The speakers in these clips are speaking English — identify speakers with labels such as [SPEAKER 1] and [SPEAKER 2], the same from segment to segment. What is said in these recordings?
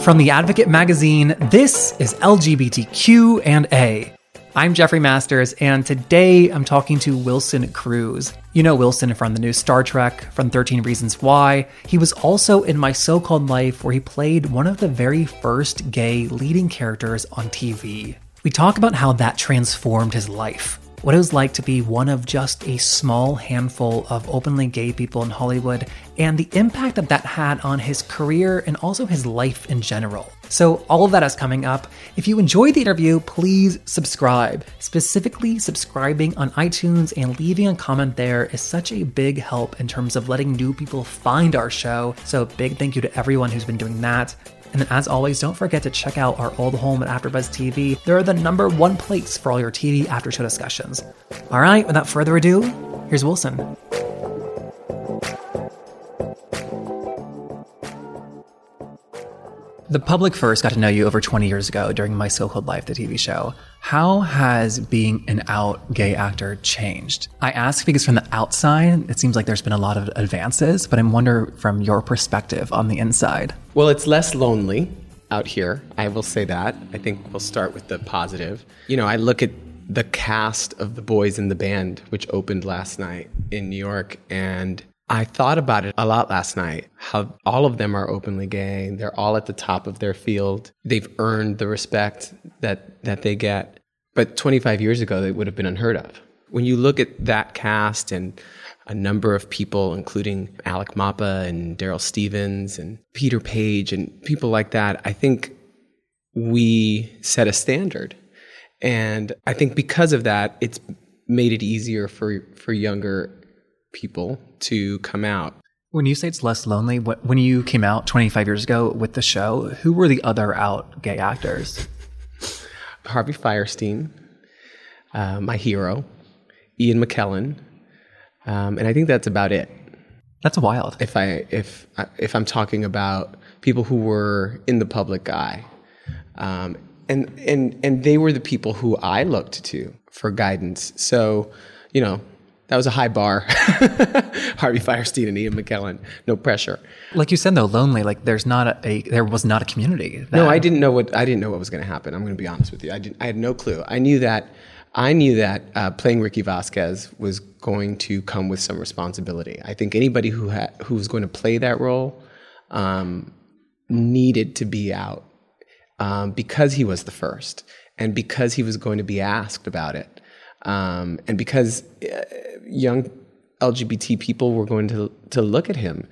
[SPEAKER 1] From the Advocate magazine, this is LGBTQ and A. I'm Jeffrey Masters, and today I'm talking to Wilson Cruz. You know Wilson from the new Star Trek, from 13 Reasons Why. He was also in My So Called Life, where he played one of the very first gay leading characters on TV. We talk about how that transformed his life what it was like to be one of just a small handful of openly gay people in Hollywood, and the impact that that had on his career and also his life in general. So, all of that is coming up. If you enjoyed the interview, please subscribe. Specifically, subscribing on iTunes and leaving a comment there is such a big help in terms of letting new people find our show. So, big thank you to everyone who's been doing that. And then, as always, don't forget to check out our old home at AfterBuzz TV. They're the number one place for all your TV after show discussions. All right, without further ado, here's Wilson. The public first got to know you over 20 years ago during My So Called Life, the TV show. How has being an out gay actor changed? I ask because from the outside, it seems like there's been a lot of advances, but I wonder from your perspective on the inside.
[SPEAKER 2] Well, it's less lonely out here. I will say that. I think we'll start with the positive. You know, I look at the cast of the boys in the band, which opened last night in New York, and I thought about it a lot last night how all of them are openly gay. They're all at the top of their field. They've earned the respect that, that they get. But 25 years ago, they would have been unheard of. When you look at that cast and a number of people, including Alec Mapa and Darryl Stephens and Peter Paige and people like that, I think we set a standard. And I think because of that, it's made it easier for, for younger people to come out.
[SPEAKER 1] When you say it's less lonely, when you came out 25 years ago with the show, who were the other out gay actors?
[SPEAKER 2] Harvey Fierstein, uh, my hero, Ian McKellen, um, and I think that's about it.
[SPEAKER 1] That's wild.
[SPEAKER 2] If I if if I'm talking about people who were in the public eye, um, and and and they were the people who I looked to for guidance. So, you know, that was a high bar. Harvey Fierstein and Ian McKellen. No pressure.
[SPEAKER 1] Like you said though, lonely. Like there's not a, a there was not a community.
[SPEAKER 2] That... No, I didn't know what I didn't know what was going to happen. I'm going to be honest with you. I didn't. I had no clue. I knew that. I knew that uh, playing Ricky Vasquez was going to come with some responsibility. I think anybody who had who was going to play that role um, needed to be out um, because he was the first, and because he was going to be asked about it. Um, and because uh, young LGBT people were going to to look at him,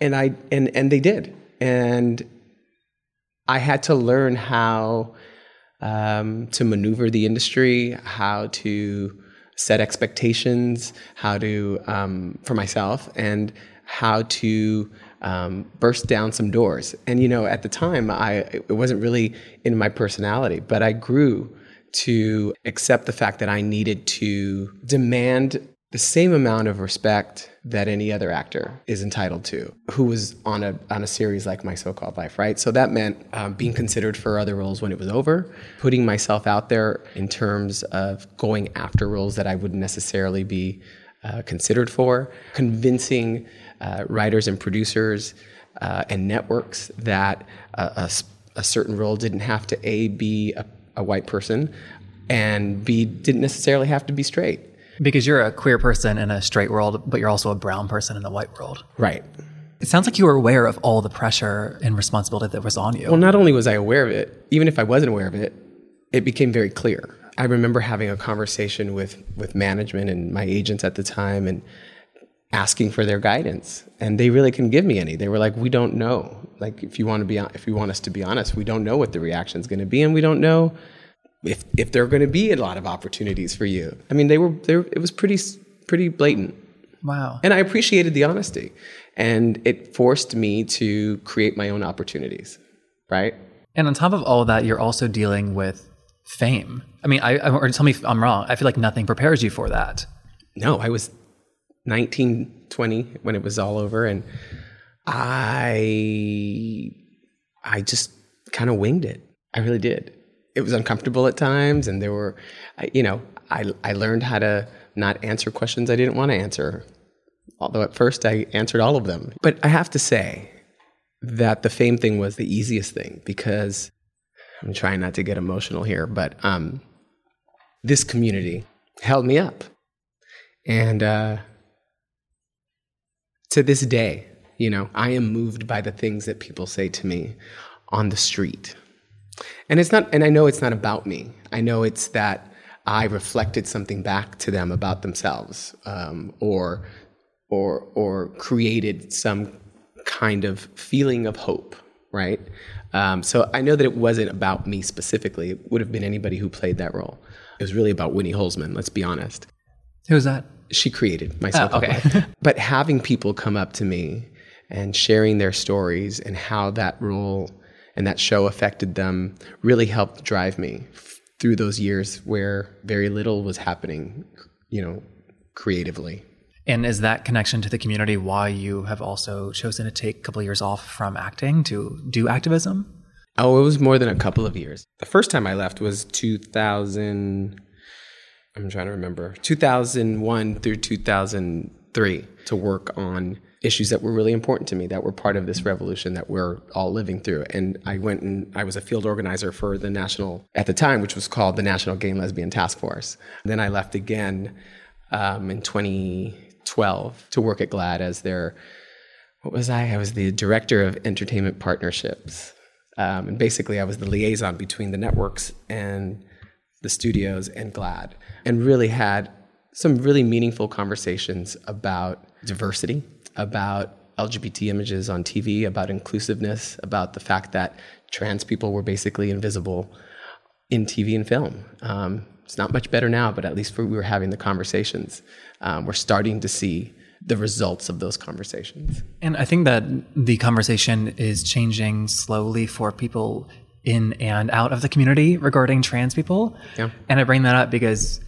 [SPEAKER 2] and I and and they did, and I had to learn how um, to maneuver the industry, how to set expectations, how to um, for myself, and how to um, burst down some doors. And you know, at the time, I it wasn't really in my personality, but I grew to accept the fact that I needed to demand the same amount of respect that any other actor is entitled to who was on a on a series like my so-called life right? So that meant um, being considered for other roles when it was over putting myself out there in terms of going after roles that i wouldn't necessarily be uh, considered for convincing uh, writers and producers uh, and networks that a, a, certain role didn't have to a be a a white person, and B didn't necessarily have to be straight.
[SPEAKER 1] Because you're a queer person in a straight world, but you're also a brown person in the white world.
[SPEAKER 2] Right.
[SPEAKER 1] It sounds like you were aware of all the pressure and responsibility that was on you.
[SPEAKER 2] Well, not only was I aware of it, even if I wasn't aware of it, it became very clear. I remember having a conversation with, with management and my agents at the time and asking for their guidance. And they really couldn't give me any. They were like, we don't know. Like if you want to be if you want us to be honest we don't know what the reaction is going to be and we don't know if if there are going to be a lot of opportunities for you. I mean they were there it was pretty pretty blatant.
[SPEAKER 1] Wow.
[SPEAKER 2] And i appreciated the honesty and it forced me to create my own opportunities right?
[SPEAKER 1] And on top of all of that you're also dealing with fame. I mean i or tell me if i'm wrong i feel like nothing prepares you for that.
[SPEAKER 2] No i was 19 20 when it was all over and I I just kind of winged it. I really did. It was uncomfortable at times, and there were, you know, I I learned how to not answer questions I didn't want to answer. Although at first I answered all of them. But I have to say, that the fame thing was the easiest thing because I'm trying not to get emotional here, but um, this community held me up. And uh, to this day, you know, I am moved by the things that people say to me on the street. And it's not, and I know it's not about me. I know it's that I reflected something back to them about themselves, um, or, or, or created some kind of feeling of hope, right? Um, so I know that it wasn't about me specifically. It would have been anybody who played that role. It was really about Winnie Holzman. Let's be honest.
[SPEAKER 1] Who's that?
[SPEAKER 2] She created myself. oh,
[SPEAKER 1] okay.
[SPEAKER 2] but having people come up to me and sharing their stories and how that role and that show affected them really helped drive me through those years where very little was happening, you know, creatively.
[SPEAKER 1] And is that connection to the community why you have also chosen to take a couple of years off from acting to do activism?
[SPEAKER 2] Oh, it was more than a couple of years. The first time I left was 2000. I'm trying to remember. 2001 through 2003 to work on issues that were really important to me that were part of this revolution that we're all living through. And i went and i was a field organizer for the national at the time which was called the national gay and lesbian task force. Then i left again um, in 2012 to work at GLAAD as their what was i? I was the director of entertainment partnerships. Um, and basically i was the liaison between the networks and the studios and GLAAD and really had some really meaningful conversations about diversity, about LGBT images on TV, about inclusiveness, about the fact that trans people were basically invisible in TV and film. Um, it's not much better now, but at least we were having the conversations. Um, we're starting to see the results of those conversations.
[SPEAKER 1] And I think that the conversation is changing slowly for people in and out of the community regarding trans people.
[SPEAKER 2] Yeah.
[SPEAKER 1] And I bring that up because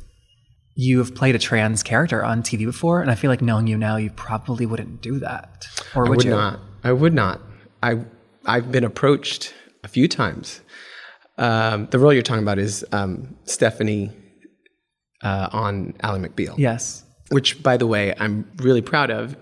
[SPEAKER 1] you have played a trans character on TV before, and I feel like knowing you now, you probably wouldn't do that.
[SPEAKER 2] Or would, I
[SPEAKER 1] would you?
[SPEAKER 2] not. I would not. I I've been approached a few times. Um, the role you're talking about is um, Stephanie uh, on Ally McBeal.
[SPEAKER 1] Yes.
[SPEAKER 2] Which, by the way, I'm really proud of.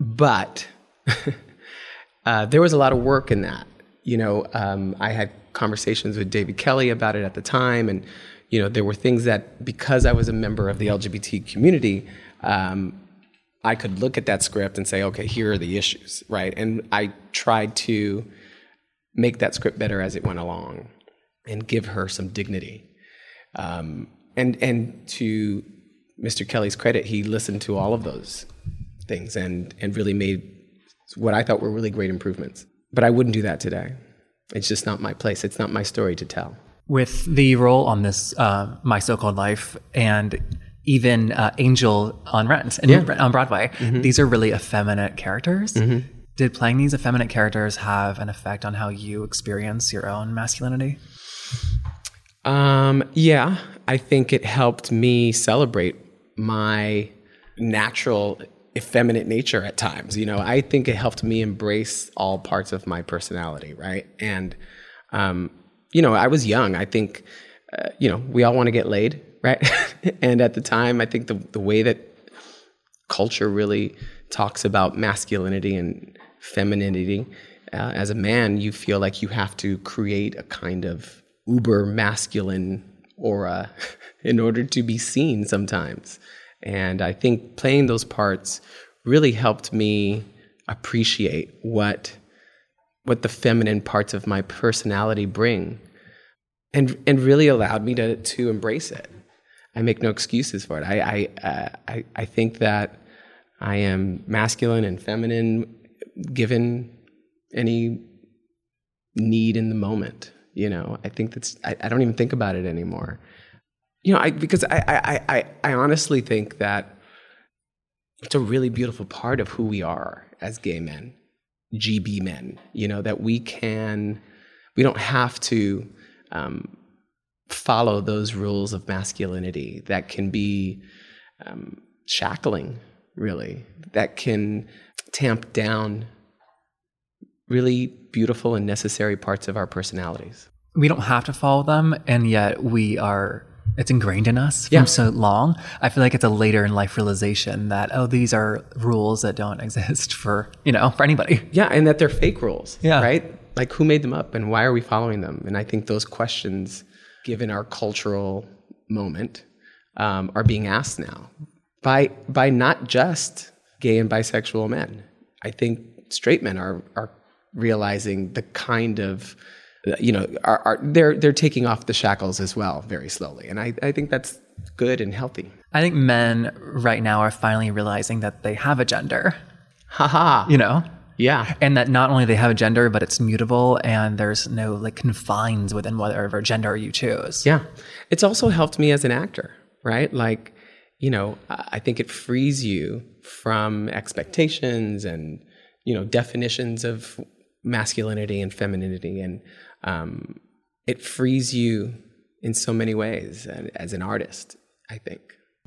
[SPEAKER 2] But uh, there was a lot of work in that. You know, um, I had conversations with David Kelley about it at the time, and you know, there were things that because I was a member of the LGBT community, um, I could look at that script and say, okay, here are the issues, right? And I tried to make that script better as it went along and give her some dignity. Um, and and to Mr. Kelley's credit, he listened to all of those things and and really made what I thought were really great improvements. But I wouldn't do that today. It's just not my place. It's not my story to tell
[SPEAKER 1] with the role on this uh, My So-Called Life and even uh, Angel on Rent and yeah. on Broadway, mm-hmm. these are really effeminate characters. Mm-hmm. Did playing these effeminate characters have an effect on how you experience your own masculinity?
[SPEAKER 2] Um, yeah, I think it helped me celebrate my natural effeminate nature at times. You know, I think it helped me embrace all parts of my personality, right? And um, you know, I was young. I think, uh, you know, we all want to get laid, right? and at the time, I think the the way that culture really talks about masculinity and femininity, uh, as a man, you feel like you have to create a kind of uber masculine aura in order to be seen sometimes. And I think playing those parts really helped me appreciate what what the feminine parts of my personality bring and and really allowed me to to embrace it. I make no excuses for it. I i uh, I, I think that i am masculine and feminine given any need in the moment you know? I think that's i, I don't even think about it anymore you know i because I, I i i honestly think that it's a really beautiful part of who we are as gay men GB men, you know, that we can, we don't have to um, follow those rules of masculinity that can be um, shackling, really, that can tamp down really beautiful and necessary parts of our personalities.
[SPEAKER 1] We don't have to follow them, and yet we are it's ingrained in us
[SPEAKER 2] Yeah.
[SPEAKER 1] from so long. I feel like it's a later in life realization that oh, these are rules that don't exist for you know for anybody.
[SPEAKER 2] Yeah, and that they're fake rules.
[SPEAKER 1] Yeah.
[SPEAKER 2] Right? Like who made them up and why are we following them? And I think those questions, given our cultural moment, um, are being asked now by by not just gay and bisexual men. I think straight men are are realizing the kind of you know are, are they're they're taking off the shackles as well very slowly and I, I think that's good and healthy
[SPEAKER 1] I think men right now are finally realizing that they have a gender.
[SPEAKER 2] haha
[SPEAKER 1] You know.
[SPEAKER 2] yeah
[SPEAKER 1] And that not only they have a gender, but it's mutable, and there's no like confines within whatever gender you choose.
[SPEAKER 2] Yeah. It's also helped me as an actor, right? Like, you know, I I think it frees you from expectations and, you know, definitions of masculinity and femininity. And um, it frees you in so many ways and- as an artist, I think.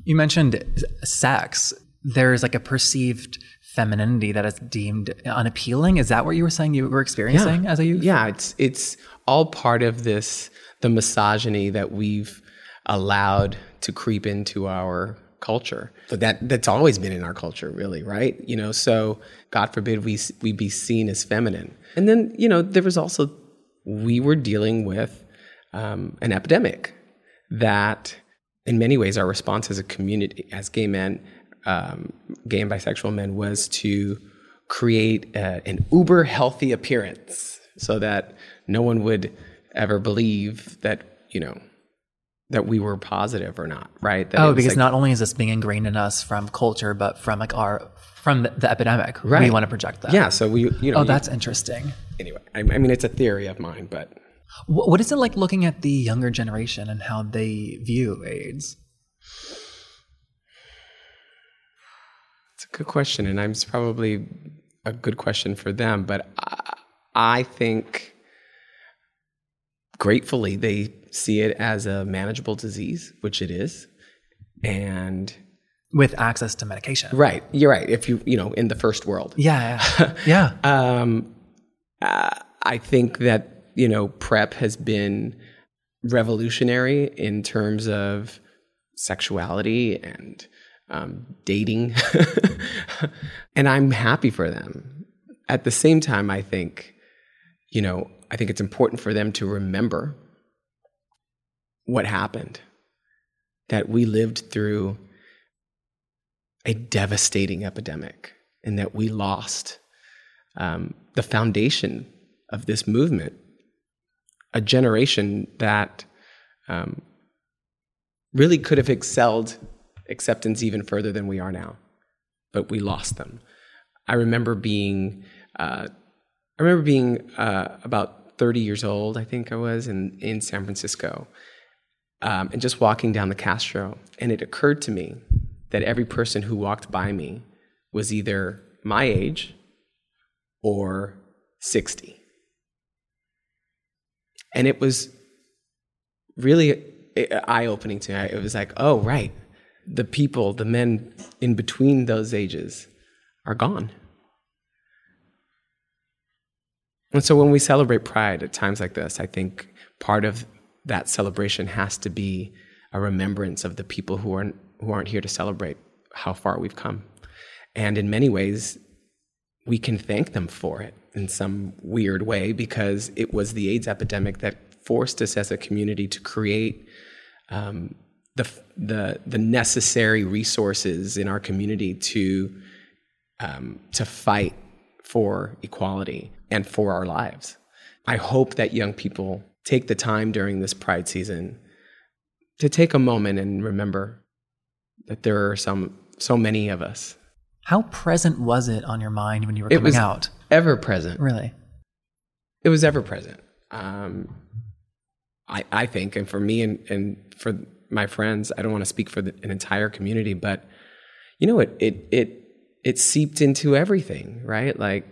[SPEAKER 1] You mentioned sex. There's like a perceived femininity that is deemed unappealing. Is that what you were saying you were experiencing as a youth?
[SPEAKER 2] Yeah, it's it's all part of this the misogyny that we've allowed to creep into our culture. But that that's always been in our culture, really, right? You know, so God forbid we we be seen as feminine. And then you know there was also we were dealing with um, an epidemic that, in many ways, our response as a community, as gay men, um, gay and bisexual men, was to create uh, an uber healthy appearance so that no one would ever believe that, you know, that we were positive or not, right? That
[SPEAKER 1] Oh, because
[SPEAKER 2] like-
[SPEAKER 1] not only is this being ingrained in us from culture, but from like our from the, the epidemic, we want to project that.
[SPEAKER 2] yeah, so we, you know,
[SPEAKER 1] Oh,
[SPEAKER 2] you-
[SPEAKER 1] that's interesting.
[SPEAKER 2] anyway. I, I mean, it's a theory of mine, but
[SPEAKER 1] Wh- What is it like looking at the younger generation and how they view AIDS?
[SPEAKER 2] It's a good question, and I'm probably a good question for them. But I, I think, gratefully, they see it as a manageable disease, which it is. And
[SPEAKER 1] With access to medication.
[SPEAKER 2] right, you're right. If you you know in the first world,
[SPEAKER 1] Yeah. Yeah.
[SPEAKER 2] um, uh, I think that you know PrEP has been revolutionary in terms of sexuality and um, dating, and I'm happy for them. At the same time, I think you know I think it's important for them to remember what happened, that we lived through a devastating epidemic, and that we lost um, the foundation of this movement, a generation that um, really could have excelled acceptance even further than we are now, but we lost them. I remember being, uh, I remember being uh, about 30 years old, I think I was, in, in San Francisco, um, and just walking down the Castro, and it occurred to me that every person who walked by me was either my age or 60. And it was really eye opening to me. It was like, oh, right. The people, the men in between those ages are gone. And so when we celebrate pride at times like this, I think part of that celebration has to be a remembrance of the people who aren't, who aren't here to celebrate how far we've come. And in many ways, we can thank them for it in some weird way because it was the AIDS epidemic that forced us as a community to create um, the, the, the necessary resources in our community to, um, to fight for equality and for our lives. I hope that young people take the time during this Pride season to take a moment and remember that there are some so many of us.
[SPEAKER 1] How present was it on your mind when you were
[SPEAKER 2] It
[SPEAKER 1] coming
[SPEAKER 2] was
[SPEAKER 1] out?
[SPEAKER 2] ever present.
[SPEAKER 1] Really?
[SPEAKER 2] It was ever present. Um, I, I think, and for me and, and for my friends, I don't want to speak for the, an entire community, but you know, it it it it seeped into everything, right? Like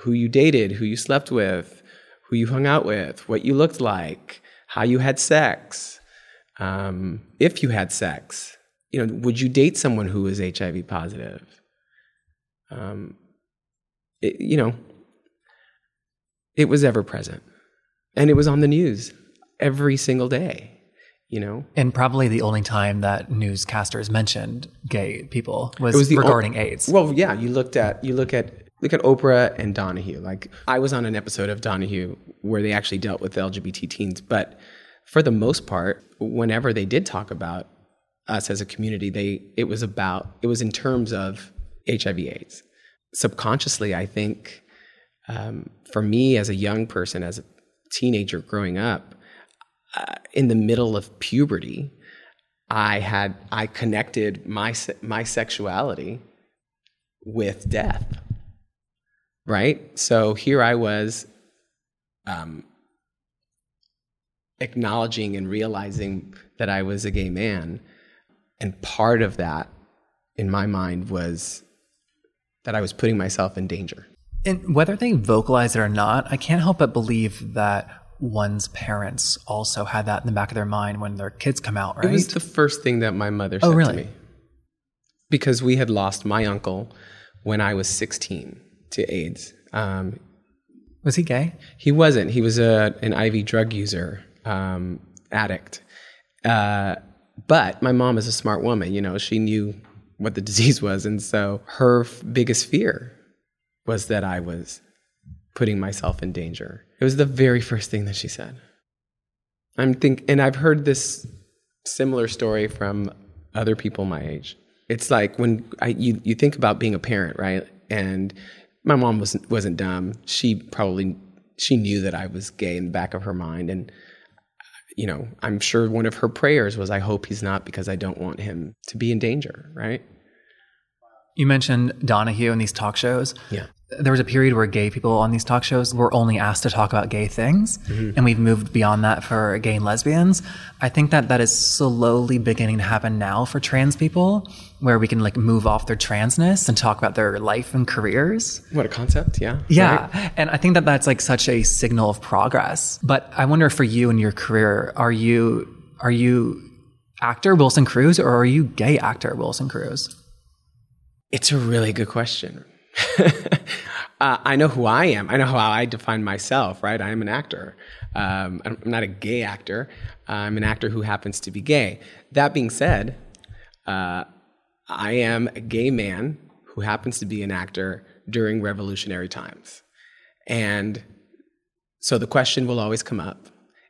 [SPEAKER 2] who you dated, who you slept with, who you hung out with, what you looked like, how you had sex, um, if you had sex. You know, would you date someone who was HIV positive? Um, it, you know, it was ever present, and it was on the news every single day. You know,
[SPEAKER 1] And probably the only time that newscasters mentioned gay people was,
[SPEAKER 2] o-
[SPEAKER 1] regarding AIDS.
[SPEAKER 2] Well, yeah, you looked at you look at look at Oprah and Donahue. Like I was on an episode of Donahue where they actually dealt with LGBT teens, but for the most part, whenever they did talk about us as a community, they it was about it was in terms of HIV/AIDS. Subconsciously, I think um, for me as a young person, as a teenager growing up, uh, in the middle of puberty, I had I connected my my sexuality with death. Right? So here I was um, acknowledging and realizing that I was a gay man. And part of that in my mind was that I was putting myself in danger.
[SPEAKER 1] And whether they vocalize it or not, I can't help but believe that one's parents also had that in the back of their mind when their kids come out, right?
[SPEAKER 2] It was the first thing that my mother said
[SPEAKER 1] Oh, really?
[SPEAKER 2] to me. Because we had lost my uncle when I was 16 to AIDS. Um,
[SPEAKER 1] was he gay?
[SPEAKER 2] He wasn't. He was a an IV drug user, um, addict. Uh, but my mom is a smart woman. You know, she knew what the disease was, and so her f- biggest fear was that I was putting myself in danger. It was the very first thing that she said. I'm think, and I've heard this similar story from other people my age. It's like when I, you you think about being a parent, right? And my mom wasn't wasn't dumb. She probably she knew that I was gay in the back of her mind, and you know, I'm sure one of her prayers was, "I hope he's not because I don't want him to be in danger." Right?
[SPEAKER 1] You mentioned Donahue in these talk shows.
[SPEAKER 2] Yeah.
[SPEAKER 1] There was a period where gay people on these talk shows were only asked to talk about gay things, mm-hmm. and we've moved beyond that for gay and lesbians. I think that that is slowly beginning to happen now for trans people, where we can like move off their transness and talk about their life and careers.
[SPEAKER 2] What a concept! Yeah.
[SPEAKER 1] Yeah.
[SPEAKER 2] Right?
[SPEAKER 1] And I think that that's like such a signal of progress. But I wonder for you and your career, are you are you actor Wilson Cruz or are you gay actor Wilson Cruz?
[SPEAKER 2] It's a really good question. uh, I know who I am. I know how I define myself, right? I am an actor. Um, I'm not a gay actor. I'm an actor who happens to be gay. That being said, uh, I am a gay man who happens to be an actor during revolutionary times. And so the question will always come up.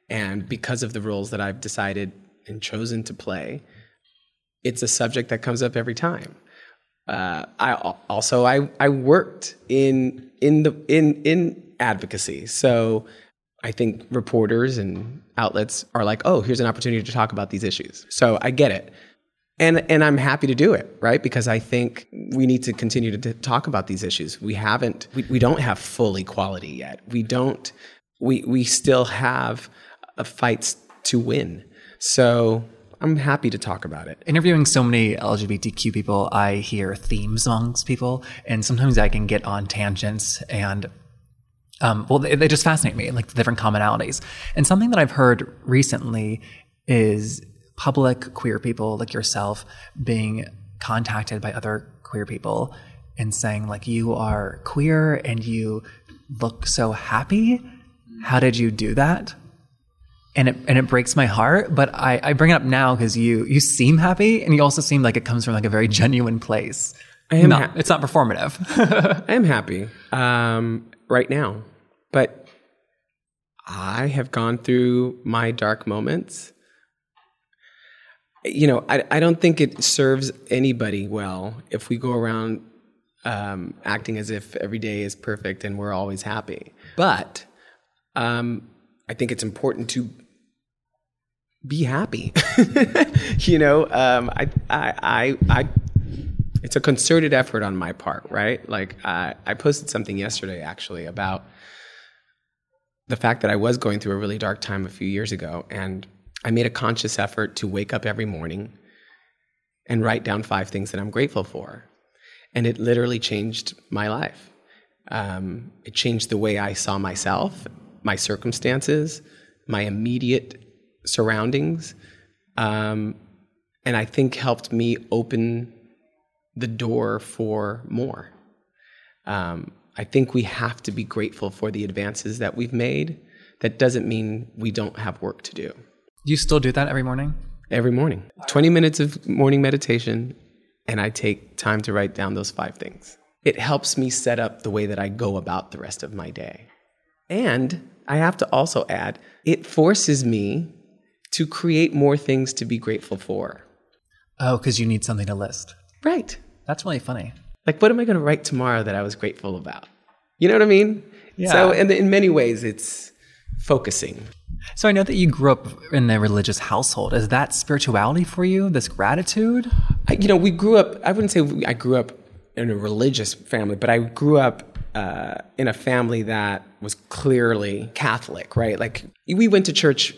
[SPEAKER 2] And because of the roles that I've decided and chosen to play, it's a subject that comes up every time. Uh, I also I I worked in in the in in advocacy, so I think reporters and outlets are like, oh, here's an opportunity to talk about these issues. So I get it, and and I'm happy to do it, right? Because I think we need to continue to t- talk about these issues. We haven't, we, we don't have full equality yet. We don't. We we still have uh, fights to win. So I'm happy to talk about it.
[SPEAKER 1] Interviewing so many LGBTQ people, I hear themes amongst people, and sometimes I can get on tangents and um, well, they, they just fascinate me, like the different commonalities. And something that I've heard recently is public queer people like yourself being contacted by other queer people and saying, like, you are queer and you look so happy. How did you do that? And it, and it breaks my heart, but I, I bring it up now because you, you seem happy and you also seem like it comes from like a very genuine place.
[SPEAKER 2] I am
[SPEAKER 1] Not-
[SPEAKER 2] ha-
[SPEAKER 1] it's not performative.
[SPEAKER 2] I am happy um, right now, but I have gone through my dark moments. You know, I, I don't think it serves anybody well if we go around um, acting as if every day is perfect and we're always happy. But um, I think it's important to be happy. you know, um, I, I, I, I it's a concerted effort on my part, right? Like I I posted something yesterday actually about the fact that I was going through a really dark time a few years ago, and I made a conscious effort to wake up every morning and write down five things that I'm grateful for, and it literally changed my life. Um, it changed the way I saw myself, my circumstances, my immediate surroundings, um, and I think helped me open the door for more. Um, I think we have to be grateful for the advances that we've made. That doesn't mean we don't have work to do.
[SPEAKER 1] Do you still do that every morning?
[SPEAKER 2] Every morning. 20 minutes of morning meditation, and I take time to write down those five things. It helps me set up the way that I go about the rest of my day. And I have to also add, it forces me to create more things to be grateful for.
[SPEAKER 1] Oh, because you need something to list.
[SPEAKER 2] Right.
[SPEAKER 1] That's really funny.
[SPEAKER 2] Like, what am I going to write tomorrow that I was grateful about? You know what I mean?
[SPEAKER 1] Yeah.
[SPEAKER 2] So, in, in many ways, it's focusing.
[SPEAKER 1] So I know that you grew up in a religious household. Is that spirituality for you? This gratitude?
[SPEAKER 2] I, you know, we grew up, I wouldn't say I grew up in a religious family, but I grew up uh, in a family that was clearly Catholic, right? Like we went to church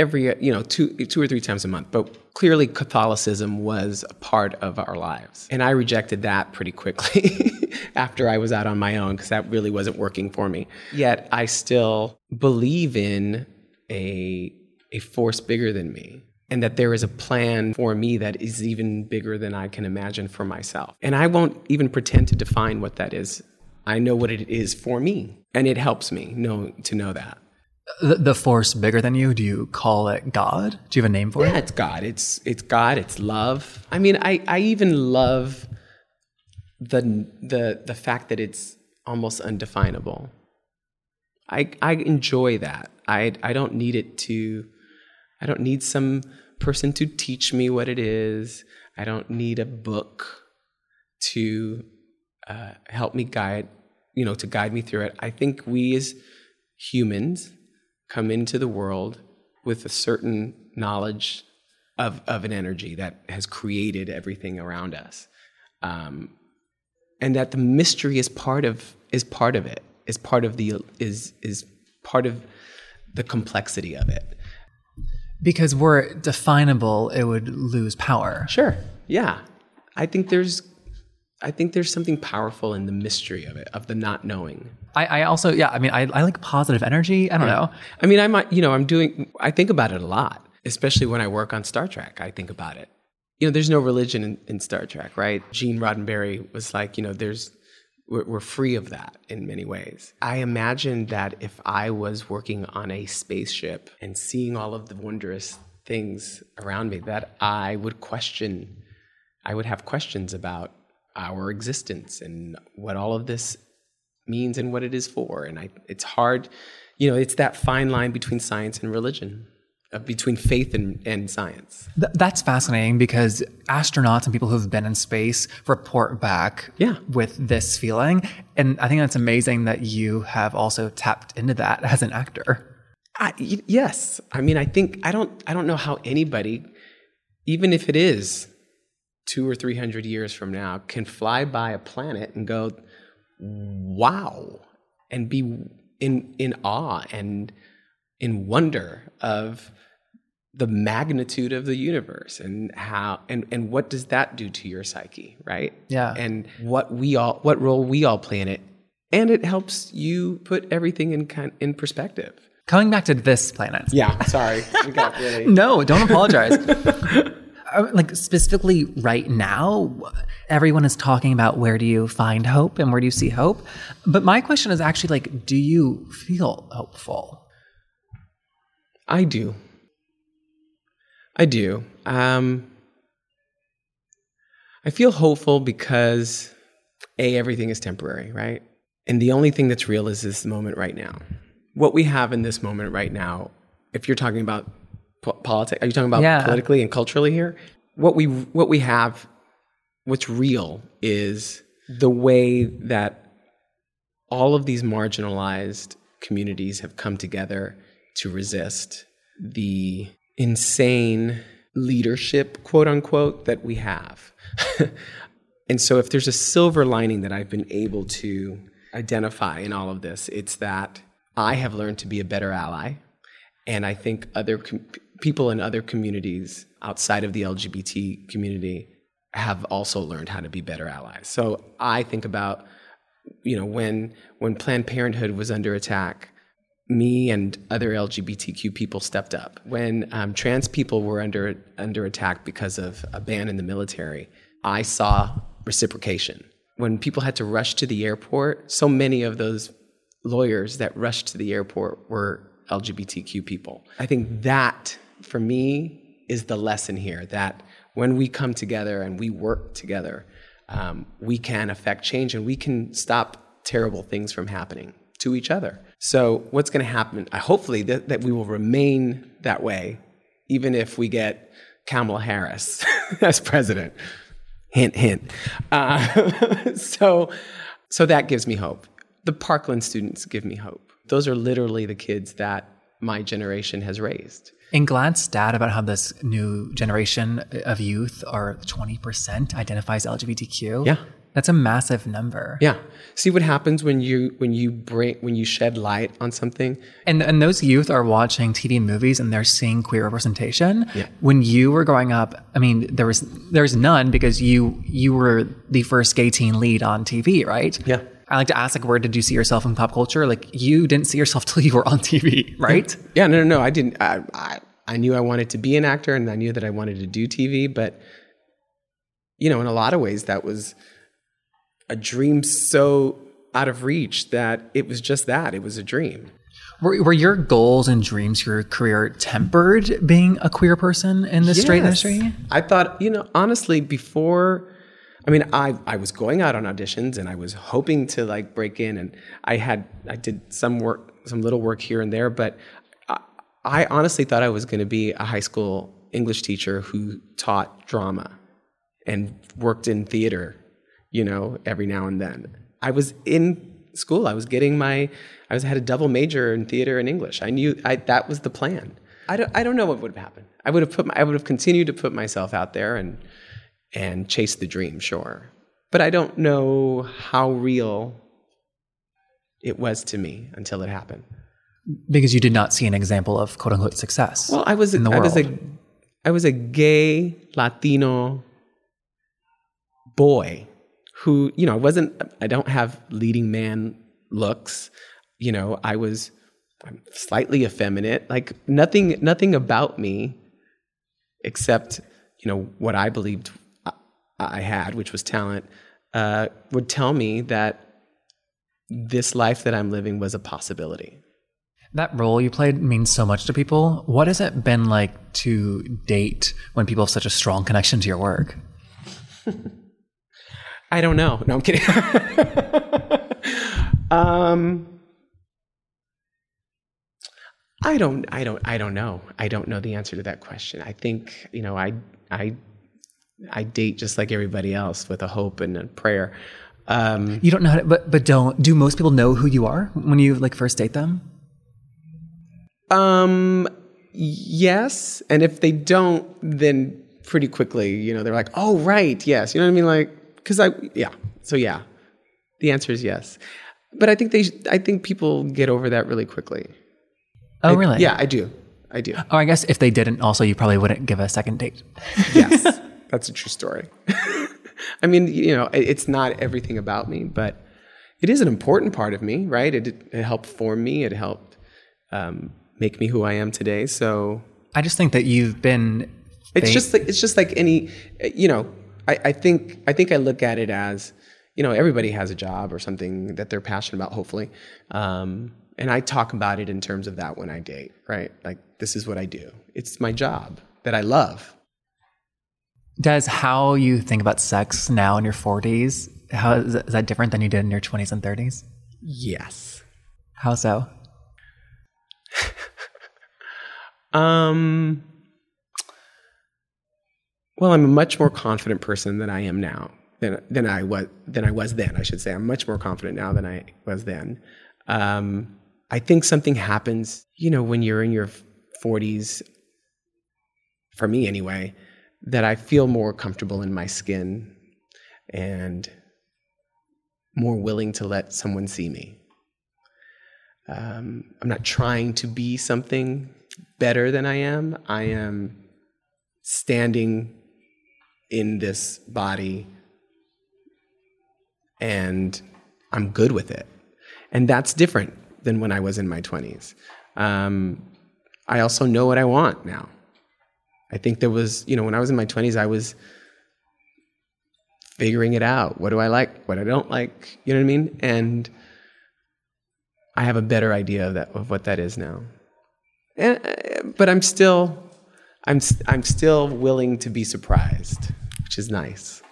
[SPEAKER 2] every, you know, two, two or three times a month, but clearly Catholicism was a part of our lives. And I rejected that pretty quickly after I was out on my own because that really wasn't working for me. Yet I still believe in a, a force bigger than me and that there is a plan for me that is even bigger than I can imagine for myself. And I won't even pretend to define what that is. I know what it is for me, and it helps me know to know that.
[SPEAKER 1] The, the force bigger than you, do you call it God? Do you have a name for it?
[SPEAKER 2] Yeah, it's God. It's it's God. It's love. I mean, I I even love the the the fact that it's almost undefinable. I I enjoy that. I I don't need it to. I don't need some person to teach me what it is. I don't need a book to uh, help me guide, you know, to guide me through it. I think we as humans come into the world with a certain knowledge of, of an energy that has created everything around us. Um, and that the mystery is part of is part of it is part of the is is part of the complexity of it
[SPEAKER 1] Because were it definable, it would lose power.
[SPEAKER 2] Sure. Yeah. I think there's I think there's something powerful in the mystery of it, of the not knowing.
[SPEAKER 1] I, I also, yeah, I mean, I, I like positive energy. I don't know.
[SPEAKER 2] I mean, I might, you know, I'm doing I think about it a lot, especially when I work on Star Trek. I think about it. You know, there's no religion in, in Star Trek, right? Gene Roddenberry was like, you know, there's we're, we're free of that in many ways. I imagine that if I was working on a spaceship and seeing all of the wondrous things around me, that I would question, I would have questions about our existence and what all of this means and what it is for. And I, it's hard, you know, it's that fine line between science and religion, uh, between faith and, and science.
[SPEAKER 1] Th- that's fascinating because astronauts and people who've been in space report back
[SPEAKER 2] Yeah.
[SPEAKER 1] with this feeling. And I think that's amazing that you have also tapped into that as an actor.
[SPEAKER 2] I, yes, I mean, I think I don't. I don't know how anybody, even if it is two or three hundred years from now, can fly by a planet and go, "Wow," and be in in awe and in wonder of the magnitude of the universe and how and and what does that do to your psyche, right?
[SPEAKER 1] Yeah.
[SPEAKER 2] and what we all what role we all play in it, and it helps you put everything in kind in perspective.
[SPEAKER 1] Coming back to this planet.
[SPEAKER 2] Yeah, sorry. Really.
[SPEAKER 1] No, don't apologize. Uh, like specifically right now, everyone is talking about where do you find hope and where do you see hope. But my question is actually like, do you feel hopeful?
[SPEAKER 2] I do. I do. Um, I feel hopeful because a everything is temporary, right? And the only thing that's real is this moment right now. What we have in this moment right now, if you're talking about po- politics, are you talking about
[SPEAKER 1] Yeah.
[SPEAKER 2] politically and culturally here? What we what we have, what's real is the way that all of these marginalized communities have come together to resist the insane leadership, quote unquote, that we have. and so, if there's a silver lining that I've been able to identify in all of this, it's that I have learned to be a better ally. And I think other com- people in other communities outside of the LGBT community have also learned how to be better allies. So I think about, you know, when when Planned Parenthood was under attack, me and other LGBTQ people stepped up. When um, trans people were under under attack because of a ban in the military, I saw reciprocation. When people had to rush to the airport, so many of those lawyers that rushed to the airport were LGBTQ people. I think that for me, is the lesson here that when we come together and we work together, um, we can affect change and we can stop terrible things from happening to each other. So, what's going to happen? Uh, hopefully, that, that we will remain that way, even if we get Kamala Harris as president. Hint, hint. Uh, so, so that gives me hope. The Parkland students give me hope. Those are literally the kids that my generation has raised.
[SPEAKER 1] In GLAAD's stat about how this new generation of youth are 20% identifies LGBTQ.
[SPEAKER 2] Yeah.
[SPEAKER 1] That's a massive number.
[SPEAKER 2] Yeah. See what happens when you when you bring when you shed light on something.
[SPEAKER 1] And and those youth are watching TV movies and they're seeing queer representation.
[SPEAKER 2] Yeah.
[SPEAKER 1] When you were growing up, I mean, there was there's none because you you were the first gay teen lead on TV, right?
[SPEAKER 2] Yeah.
[SPEAKER 1] I like to ask, like, where did you see yourself in pop culture? Like, you didn't see yourself till you were on TV, right?
[SPEAKER 2] Yeah, no, no, no. I didn't. I, I, I knew I wanted to be an actor, and I knew that I wanted to do TV. But you know, in a lot of ways, that was a dream so out of reach that it was just that. It was a dream.
[SPEAKER 1] Were, were your goals and dreams, your career tempered being a queer person in the straight industry?
[SPEAKER 2] I thought, you know, honestly, before, I mean, I, I was going out on auditions and I was hoping to like break in and I had, I did some work, some little work here and there, but I, I honestly thought I was going to be a high school English teacher who taught drama and worked in theater, you know, every now and then. I was in school. I was getting my, I was had a double major in theater and English. I knew I, that was the plan. I don't, I don't know what would have happened. I would have put, my, I would have continued to put myself out there and, and chase the dream, sure. But I don't know how real it was to me until it happened.
[SPEAKER 1] Because you did not see an example of quote unquote success.
[SPEAKER 2] Well, I was,
[SPEAKER 1] in the
[SPEAKER 2] I was a,
[SPEAKER 1] world.
[SPEAKER 2] I was a gay Latino boy who, you know, I wasn't, I don't have leading man looks. You know, I was I'm slightly effeminate. Like nothing, nothing about me except, you know, what I believed I, had, which was talent, uh, would tell me that this life that I'm living was a possibility.
[SPEAKER 1] That role you played means so much to people. What has it been like to date when people have such a strong connection to your work?
[SPEAKER 2] I don't know. No, I'm kidding. um, I don't. I don't. I don't know. I don't know the answer to that question. I think you know. I. I. I date just like everybody else with a hope and a prayer. Um,
[SPEAKER 1] You don't know how to, but, but don't, do most people know who you are when you like first date them?
[SPEAKER 2] um, yes, and if they don't, then pretty quickly, you know, they're like, "Oh, right, yes." You know what I mean? Like, because I, yeah. So yeah, the answer is yes. But I think they. I think people get over that really quickly.
[SPEAKER 1] Oh, really?
[SPEAKER 2] Yeah, I do. I do.
[SPEAKER 1] Oh, I guess if they didn't, also, you probably wouldn't give a second date.
[SPEAKER 2] Yes, that's a true story. I mean, you know, it's not everything about me, but it is an important part of me, right? It, it helped form me. It helped um, make me who I am today. So
[SPEAKER 1] I just think that you've been.
[SPEAKER 2] it's just like it's just like any, you know. I, I think I think I look at it as, you know, everybody has a job or something that they're passionate about. Hopefully, um, and I talk about it in terms of that when I date, right? Like this is what I do. It's my job that I love.
[SPEAKER 1] Does how you think about sex now in your 40s, how is that, is that different than you did in your 20s and 30s?
[SPEAKER 2] Yes.
[SPEAKER 1] How so?
[SPEAKER 2] Um, well, I'm a much more confident person than I am now. Than, than I was than I was then. I should say I'm much more confident now than I was then. Um, I think something happens, you know, when you're in your 40s. For me, anyway, that I feel more comfortable in my skin and more willing to let someone see me. Um, I'm not trying to be something better than I am. I am standing in this body and I'm good with it. And that's different than when I was in my 20s. Um, I also know what I want now. I think there was, you know, when I was in my 20s, I was figuring it out. What do I like? What I don't like? You know what I mean? And I have a better idea of that of what that is now. And, uh, but I'm still I'm I'm still willing to be surprised, which is nice.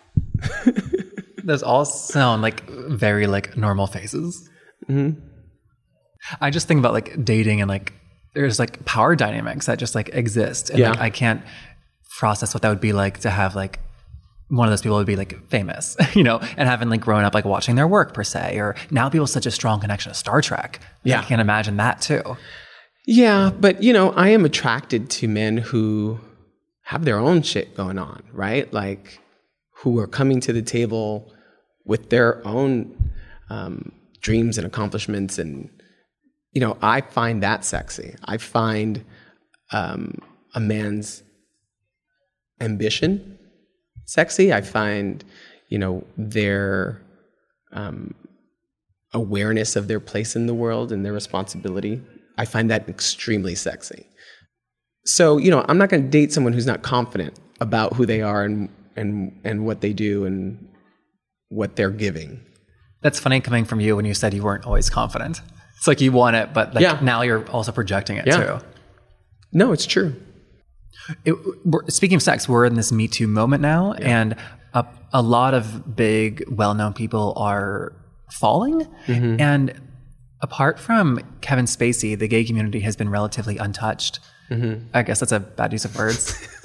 [SPEAKER 1] Those all sound like very like normal faces. Mm-hmm. I just think about like dating and like there's like power dynamics that just like exist, and like I can't process what that would be like to have like one of those people would be like famous, you know, and having like grown up like watching their work per se, or now people have such a strong connection to Star Trek.
[SPEAKER 2] Yeah.
[SPEAKER 1] I can't imagine that too.
[SPEAKER 2] Yeah, but you know, I am attracted to men who have their own shit going on, right? Like who are coming to the table with their own um, dreams and accomplishments, and you know, I find that sexy. I find um, a man's ambition sexy. I find, you know, their um, awareness of their place in the world and their responsibility. I find that extremely sexy. So, you know, I'm not going to date someone who's not confident about who they are and and and what they do and what they're giving.
[SPEAKER 1] That's funny coming from you when you said you weren't always confident. It's like you want it, but like
[SPEAKER 2] Yeah.
[SPEAKER 1] now you're also projecting it
[SPEAKER 2] Yeah.
[SPEAKER 1] too.
[SPEAKER 2] No, it's true.
[SPEAKER 1] It, speaking of sex, we're in this Me Too moment now, and a, a lot of big, well-known people are falling.
[SPEAKER 2] Mm-hmm.
[SPEAKER 1] And apart from Kevin Spacey, the gay community has been relatively untouched.
[SPEAKER 2] Mm-hmm.
[SPEAKER 1] I guess that's a bad use of words.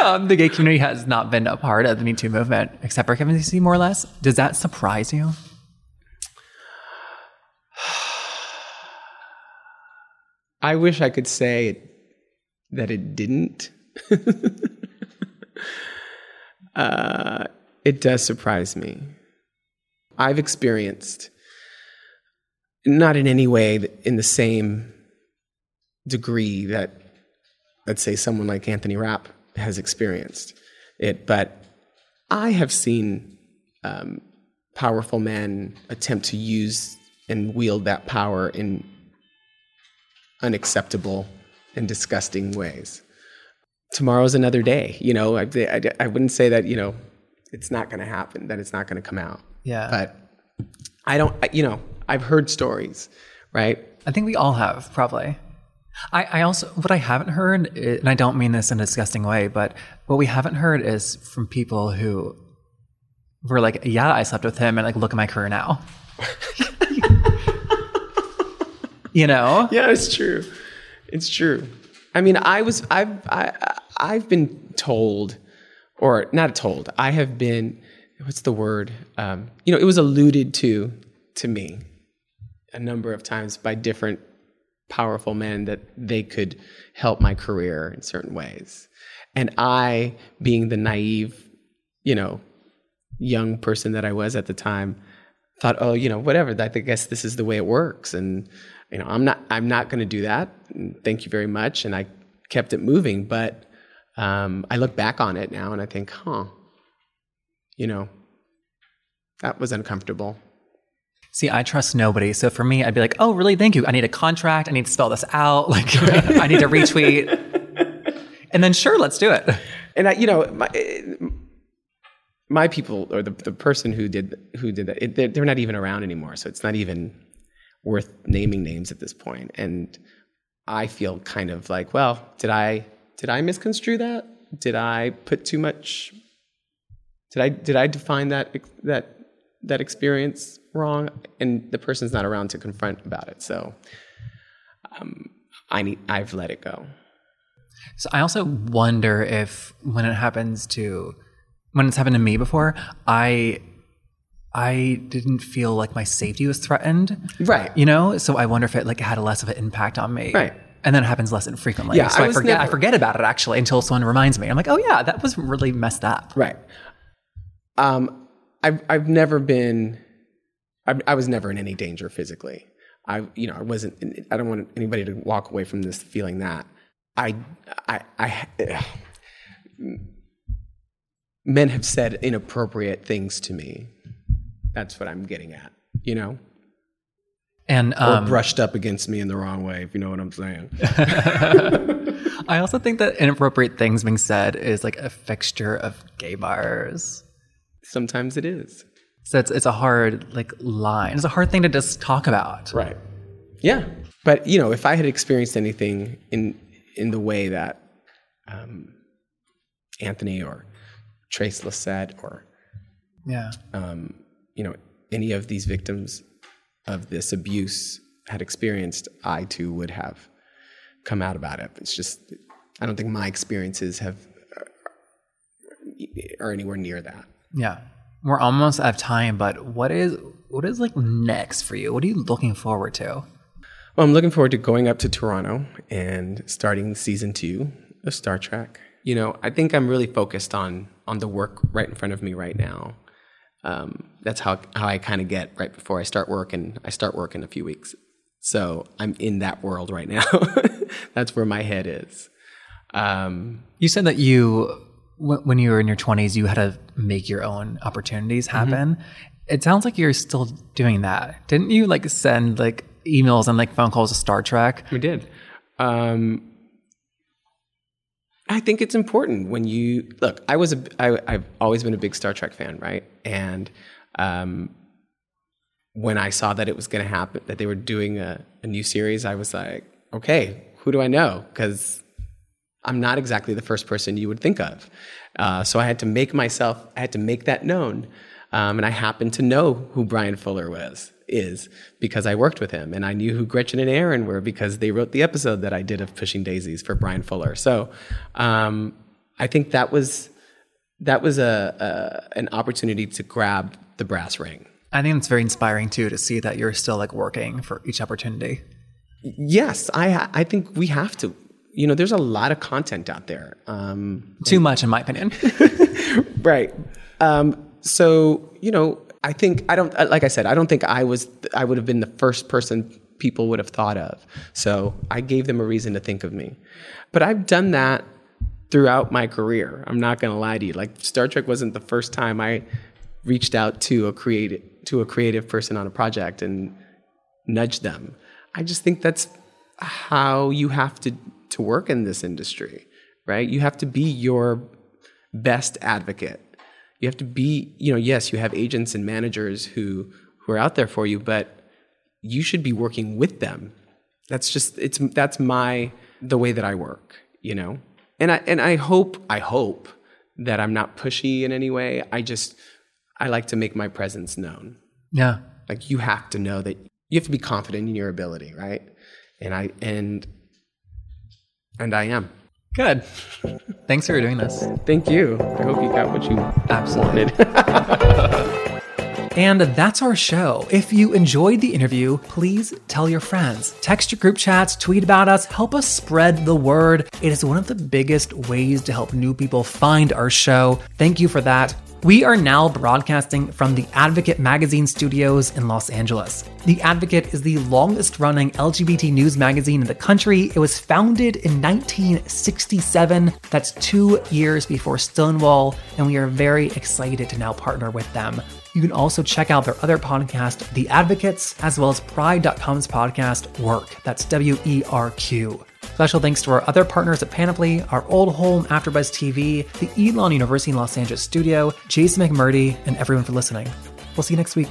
[SPEAKER 1] um, the gay community has not been a part of the Me Too movement, except for Kevin Spacey, more or less. Does that surprise you?
[SPEAKER 2] I wish I could say that it didn't. uh, it does surprise me. I've experienced, not in any way in the same degree that, let's say, someone like Anthony Rapp has experienced it, but I have seen um, powerful men attempt to use and wield that power in unacceptable and disgusting ways. Tomorrow's another day. You know, I, I, I wouldn't say that, you know, it's not going to happen, that it's not going to come out.
[SPEAKER 1] Yeah.
[SPEAKER 2] But I don't, you know, I've heard stories, right?
[SPEAKER 1] I think we all have, probably. I, I also, what I haven't heard, eh, and I don't mean this in a disgusting way, but what we haven't heard is from people who were like, yeah, I slept with him, and like, look at my career now. you know?
[SPEAKER 2] Yeah, it's true. It's true. I mean, I was, I've, I, I've been told, or not told, I have been, what's the word? Um, you know, it was alluded to, to me a number of times by different powerful men that they could help my career in certain ways. And I, being the naive, you know, young person that I was at the time, thought, oh, you know, whatever. I guess this is the way it works, and you know, I'm not, I'm not going to do that. Thank you very much. And I kept it moving, but um, I look back on it now and I think, huh, you know, that was uncomfortable.
[SPEAKER 1] See, I trust nobody. So for me, I'd be like, oh, really? Thank you. I need a contract. I need to spell this out. Like, I need to retweet. And then, sure, let's do it.
[SPEAKER 2] And I, you know, my, my people or the, the person who did who did that, it, they're, they're not even around anymore. So it's not even worth naming names at this point. And I feel kind of like, well, did I did I misconstrue that? Did I put too much? Did I did I define that that that experience wrong? And the person's not around to confront about it. So um, I need I've let it go.
[SPEAKER 1] So I also wonder if when it happens to when it's happened to me before, I I didn't feel like my safety was threatened.
[SPEAKER 2] Right.
[SPEAKER 1] You know? So I wonder if it like had a less of an impact on me.
[SPEAKER 2] Right.
[SPEAKER 1] And then it happens less infrequently.
[SPEAKER 2] Yeah,
[SPEAKER 1] so
[SPEAKER 2] I
[SPEAKER 1] I, forget I forget about it actually until someone reminds me. I'm like, oh yeah, that was really messed up.
[SPEAKER 2] Right. Um, I've I've never been. I, I was never in any danger physically. I you know I wasn't. I don't want anybody to walk away from this feeling that I I I. men have said inappropriate things to me. That's what I'm getting at. You know,
[SPEAKER 1] And
[SPEAKER 2] or
[SPEAKER 1] um,
[SPEAKER 2] brushed up against me in the wrong way. If you know what I'm saying.
[SPEAKER 1] I also think that inappropriate things being said is like a fixture of gay bars.
[SPEAKER 2] Sometimes it is.
[SPEAKER 1] So it's it's a hard like line. It's a hard thing to just talk about.
[SPEAKER 2] Right. Yeah. But you know, if I had experienced anything in in the way that um, Anthony or Trace Lysette or
[SPEAKER 1] Yeah.
[SPEAKER 2] um, you know any of these victims of this abuse had experienced, I too would have come out about it. It's just I don't think my experiences have uh, are anywhere near that.
[SPEAKER 1] Yeah. We're almost out of time, but what is what is like next for you? What are you looking forward to?
[SPEAKER 2] Well, I'm looking forward to going up to Toronto and starting season two of Star Trek. You know, I think I'm really focused on on the work right in front of me right now. Um, that's how how I kind of get right before I start work, and I start work in a few weeks. So I'm in that world right now. that's where my head is. Um,
[SPEAKER 1] You said that you, when you were in your 20s, you had to make your own opportunities happen. It sounds like you're still doing that. Didn't you like send like emails and like phone calls to Star Trek?
[SPEAKER 2] We did. Um, I think it's important when you look. I was a. I, I've always been a big Star Trek fan, right? And um, when I saw that it was going to happen, that they were doing a, a new series, I was like, okay, who do I know? Because I'm not exactly the first person you would think of. Uh, so I had to make myself. I had to make that known. Um, and I happened to know who Bryan Fuller was is because I worked with him, and I knew who Gretchen and Aaron were because they wrote the episode that I did of Pushing Daisies for Bryan Fuller. So um, I think that was that was a, a an opportunity to grab the brass ring.
[SPEAKER 1] I think it's very inspiring too to see that you're still like working for each opportunity.
[SPEAKER 2] Yes, I I think we have to. You know, there's a lot of content out there. Um,
[SPEAKER 1] Too much, in my opinion.
[SPEAKER 2] right. Um, so you know, I think I don't. Uh, like I said, I don't think I was. I would have been the first person people would have thought of. So I gave them a reason to think of me. But I've done that throughout my career. I'm not going to lie to you. Like Star Trek wasn't the first time I reached out to a creative to a creative person on a project and nudged them. I just think that's how you have to to work in this industry, right? You have to be your best advocate. You have to be, you know, yes, you have agents and managers who who are out there for you, but you should be working with them. That's just it's that's my the way that I work, you know. And I and I hope I hope that I'm not pushy in any way. I just I like to make my presence known.
[SPEAKER 1] yeah.
[SPEAKER 2] Like you have to know that you have to be confident in your ability, right? And I and and I am.
[SPEAKER 1] Good. Thanks for doing this.
[SPEAKER 2] Thank you. I hope you got what you
[SPEAKER 1] Absolutely.
[SPEAKER 2] wanted.
[SPEAKER 1] And that's our show. If you enjoyed the interview, please tell your friends. Text your group chats, tweet about us, help us spread the word. It is one of the biggest ways to help new people find our show. Thank you for that. We are now broadcasting from the Advocate Magazine studios in Los Angeles. The Advocate is the longest running LGBT news magazine in the country. It was founded in 1967. That's two years before Stonewall, and we are very excited to now partner with them. You can also check out their other podcast, The Advocates, as well as Pride.com's podcast, Work. That's W E R Q. Special thanks to our other partners at Panoply, our old home AfterBuzz TV, the Elon University in Los Angeles studio, Jason McMurdy, and everyone for listening. We'll see you next week.